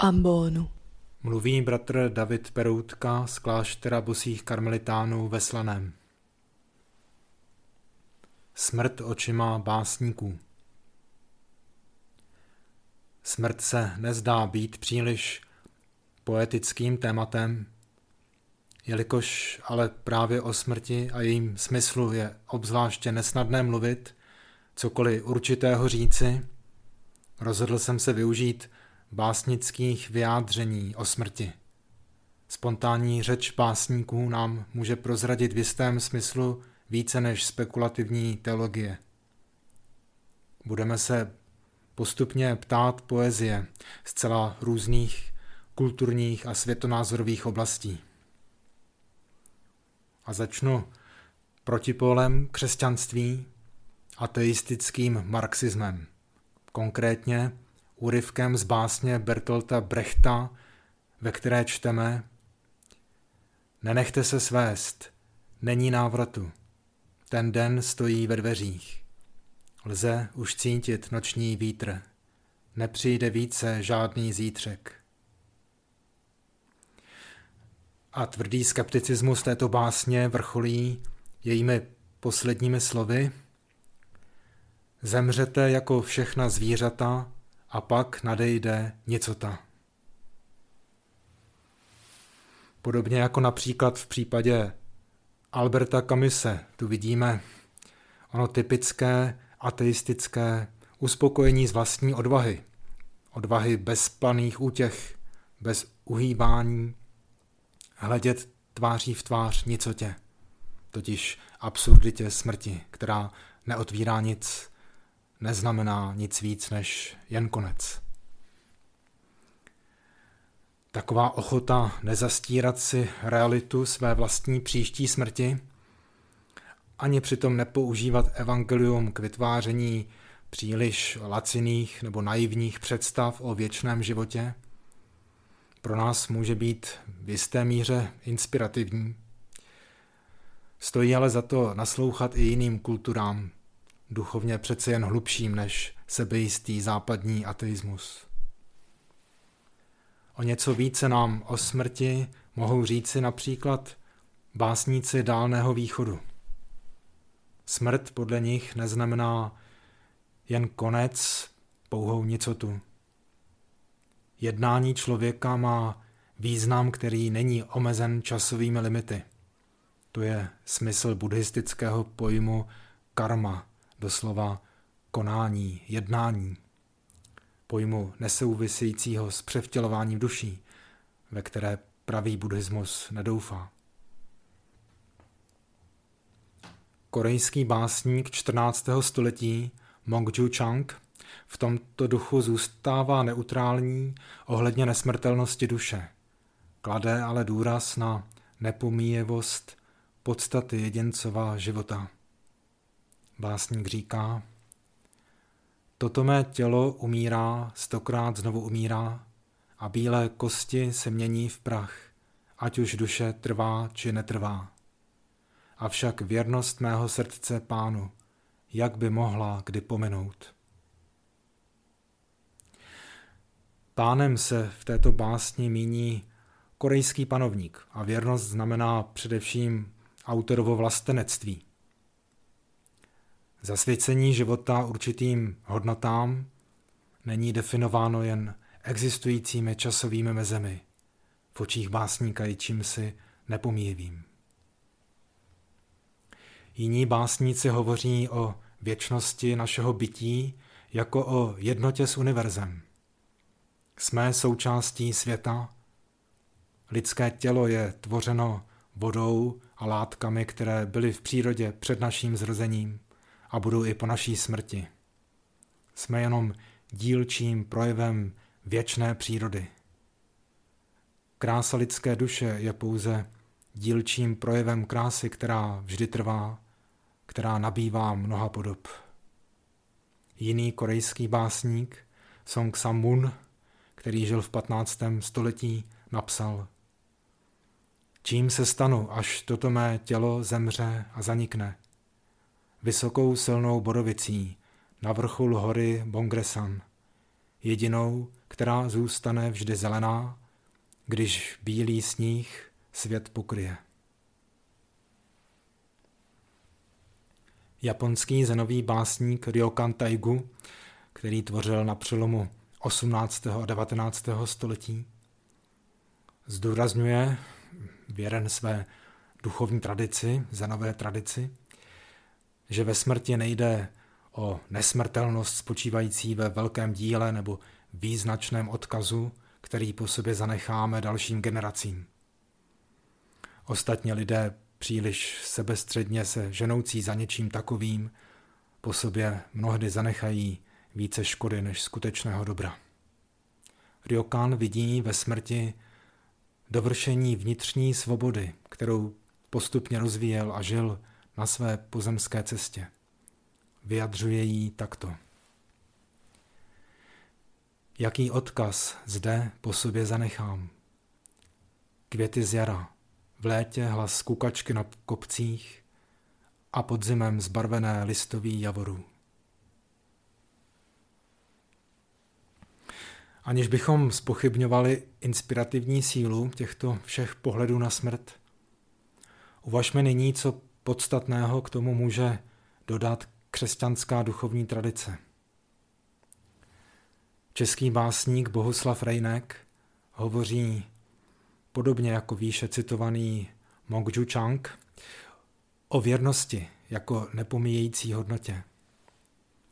ambonu. Mluví bratr David Peroutka z kláštera bosých karmelitánů ve Slaném. Smrt očima básníků Smrt se nezdá být příliš poetickým tématem, jelikož ale právě o smrti a jejím smyslu je obzvláště nesnadné mluvit, cokoliv určitého říci, rozhodl jsem se využít básnických vyjádření o smrti. Spontánní řeč básníků nám může prozradit v jistém smyslu více než spekulativní teologie. Budeme se postupně ptát poezie zcela různých kulturních a světonázorových oblastí. A začnu protipolem křesťanství ateistickým marxismem. Konkrétně úryvkem z básně Bertolta Brechta, ve které čteme Nenechte se svést, není návratu. Ten den stojí ve dveřích. Lze už cítit noční vítr. Nepřijde více žádný zítřek. A tvrdý skepticismus této básně vrcholí jejími posledními slovy. Zemřete jako všechna zvířata a pak nadejde nicota. Podobně jako například v případě Alberta Camise, tu vidíme ono typické ateistické uspokojení z vlastní odvahy. Odvahy bez planých útěch, bez uhýbání, hledět tváří v tvář nicotě, totiž absurditě smrti, která neotvírá nic, neznamená nic víc než jen konec. Taková ochota nezastírat si realitu své vlastní příští smrti, ani přitom nepoužívat evangelium k vytváření příliš laciných nebo naivních představ o věčném životě, pro nás může být v jisté míře inspirativní. Stojí ale za to naslouchat i jiným kulturám, duchovně přece jen hlubším než sebejistý západní ateismus. O něco více nám o smrti mohou říci například básníci Dálného východu. Smrt podle nich neznamená jen konec, pouhou nicotu. Jednání člověka má význam, který není omezen časovými limity. To je smysl buddhistického pojmu karma, doslova konání, jednání, pojmu nesouvisejícího s převtělováním duší, ve které pravý buddhismus nedoufá. Korejský básník 14. století Mongju Chang v tomto duchu zůstává neutrální ohledně nesmrtelnosti duše. Klade ale důraz na nepomíjevost podstaty jedincova života. Básník říká, toto mé tělo umírá, stokrát znovu umírá a bílé kosti se mění v prach, ať už duše trvá či netrvá. Avšak věrnost mého srdce pánu, jak by mohla kdy pominout. Pánem se v této básni míní korejský panovník a věrnost znamená především autorovo vlastenectví. Zasvěcení života určitým hodnotám není definováno jen existujícími časovými mezemi, v očích básníka i čímsi nepomíjivým. Jiní básníci hovoří o věčnosti našeho bytí jako o jednotě s univerzem. Jsme součástí světa. Lidské tělo je tvořeno vodou a látkami, které byly v přírodě před naším zrozením a budou i po naší smrti. Jsme jenom dílčím projevem věčné přírody. Krása lidské duše je pouze dílčím projevem krásy, která vždy trvá, která nabývá mnoha podob. Jiný korejský básník, Song Sam-mun, který žil v 15. století, napsal Čím se stanu, až toto mé tělo zemře a zanikne? Vysokou silnou borovicí na vrchol hory Bongresan, jedinou, která zůstane vždy zelená, když bílý sníh svět pokryje. Japonský zenový básník Ryokan Taigu, který tvořil na přelomu 18. a 19. století, zdůrazňuje věren své duchovní tradici, zenové tradici, že ve smrti nejde o nesmrtelnost spočívající ve velkém díle nebo význačném odkazu, který po sobě zanecháme dalším generacím. Ostatně lidé příliš sebestředně se ženoucí za něčím takovým po sobě mnohdy zanechají více škody než skutečného dobra. Ryokan vidí ve smrti dovršení vnitřní svobody, kterou postupně rozvíjel a žil na své pozemské cestě. Vyjadřuje jí takto. Jaký odkaz zde po sobě zanechám? Květy z jara, v létě hlas kukačky na kopcích a podzimem zbarvené listový javorů. Aniž bychom spochybňovali inspirativní sílu těchto všech pohledů na smrt, uvažme nyní, co podstatného k tomu může dodat křesťanská duchovní tradice. Český básník Bohuslav Rejnek hovoří podobně jako výše citovaný Mokju Chang o věrnosti jako nepomíjející hodnotě.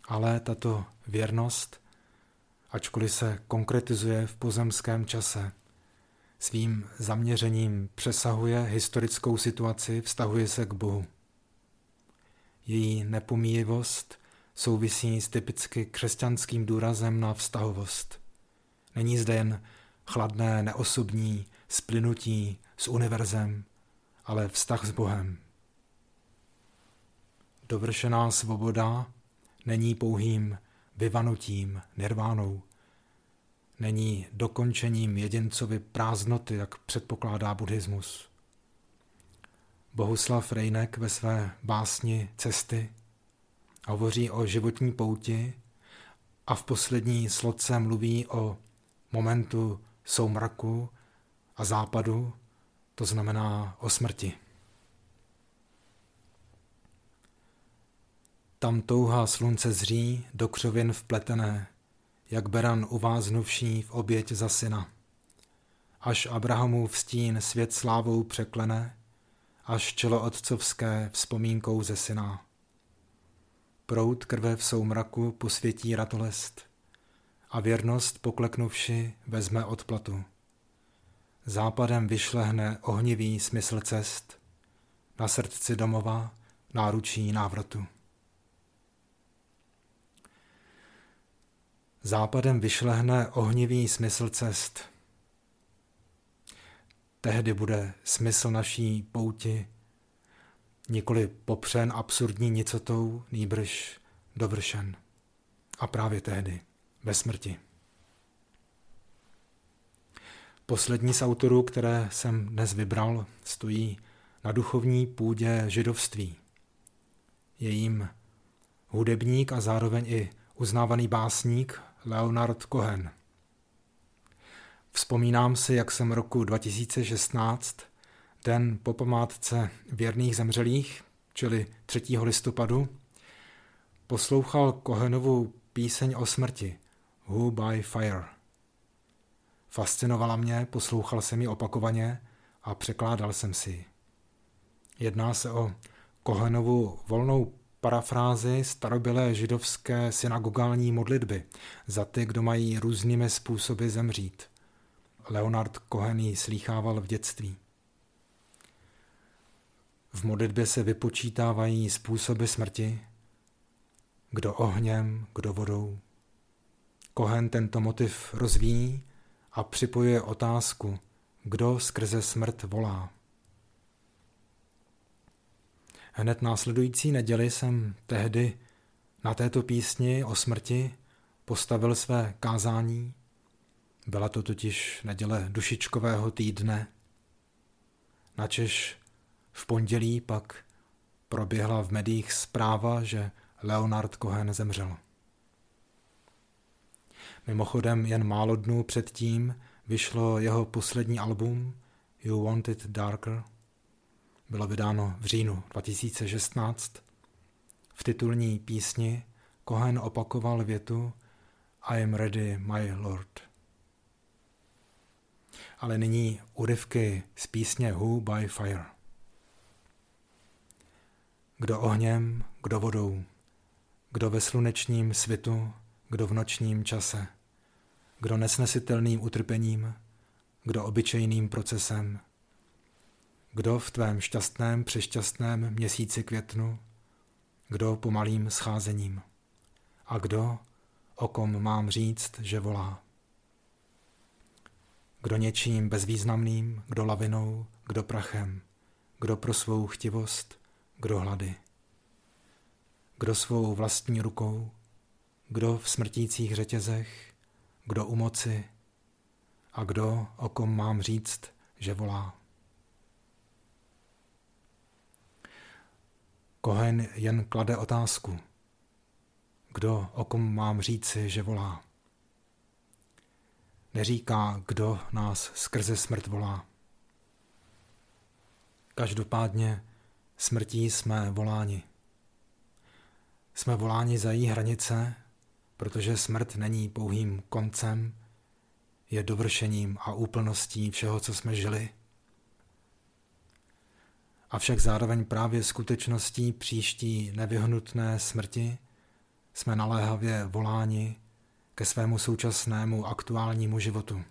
Ale tato věrnost, ačkoliv se konkretizuje v pozemském čase, svým zaměřením přesahuje historickou situaci, vztahuje se k Bohu. Její nepomíjivost souvisí s typicky křesťanským důrazem na vztahovost. Není zde jen chladné, neosobní splynutí s univerzem, ale vztah s Bohem. Dovršená svoboda není pouhým vyvanutím, nirvánou. Není dokončením jedincovy prázdnoty, jak předpokládá buddhismus. Bohuslav Rejnek ve své básni Cesty hovoří o životní pouti a v poslední slodce mluví o momentu soumraku a západu, to znamená o smrti. Tam touha slunce zří do křovin vpletené, jak beran uváznuvší v oběť za syna. Až Abrahamův stín svět slávou překlene, až čelo otcovské vzpomínkou ze syna. Prout krve v soumraku posvětí ratolest a věrnost pokleknuvši vezme odplatu. Západem vyšlehne ohnivý smysl cest, na srdci domova náručí návratu. Západem vyšlehne ohnivý smysl cest. Tehdy bude smysl naší pouti nikoli popřen absurdní nicotou, nýbrž dovršen. A právě tehdy, ve smrti. Poslední z autorů, které jsem dnes vybral, stojí na duchovní půdě židovství. Je jim hudebník a zároveň i uznávaný básník Leonard Cohen. Vzpomínám si, jak jsem roku 2016, den po památce věrných zemřelých, čili 3. listopadu, poslouchal Kohenovu píseň o smrti Who by Fire – Fascinovala mě, poslouchal jsem ji opakovaně a překládal jsem si. Jedná se o Kohenovu volnou parafrázi starobylé židovské synagogální modlitby za ty, kdo mají různými způsoby zemřít. Leonard Cohen ji slýchával v dětství. V modlitbě se vypočítávají způsoby smrti, kdo ohněm, kdo vodou. Kohen tento motiv rozvíjí a připojuje otázku, kdo skrze smrt volá. Hned následující neděli jsem tehdy na této písni o smrti postavil své kázání. Byla to totiž neděle dušičkového týdne. Načež v pondělí pak proběhla v médiích zpráva, že Leonard Cohen zemřel. Mimochodem jen málo dnů předtím vyšlo jeho poslední album You Want It Darker. Bylo vydáno v říjnu 2016. V titulní písni Cohen opakoval větu I am ready, my lord. Ale nyní úryvky z písně Who by Fire. Kdo ohněm, kdo vodou, kdo ve slunečním svitu, kdo v nočním čase, kdo nesnesitelným utrpením, kdo obyčejným procesem, kdo v tvém šťastném přešťastném měsíci květnu, kdo pomalým scházením a kdo, o kom mám říct, že volá. Kdo něčím bezvýznamným, kdo lavinou, kdo prachem, kdo pro svou chtivost, kdo hlady. Kdo svou vlastní rukou, kdo v smrtících řetězech, kdo u moci a kdo, o kom mám říct, že volá. Kohen jen klade otázku. Kdo, o kom mám říci, že volá? Neříká, kdo nás skrze smrt volá. Každopádně smrtí jsme voláni. Jsme voláni za její hranice, protože smrt není pouhým koncem, je dovršením a úplností všeho, co jsme žili. Avšak zároveň právě skutečností příští nevyhnutné smrti jsme naléhavě voláni ke svému současnému aktuálnímu životu.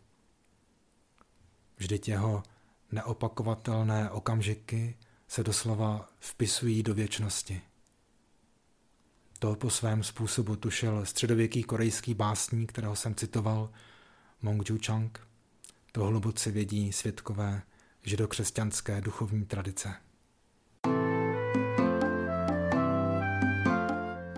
Vždyť jeho neopakovatelné okamžiky se doslova vpisují do věčnosti. To po svém způsobu tušil středověký korejský básník, kterého jsem citoval, Mong Ju Chang. To hluboce vědí světkové židokřesťanské duchovní tradice.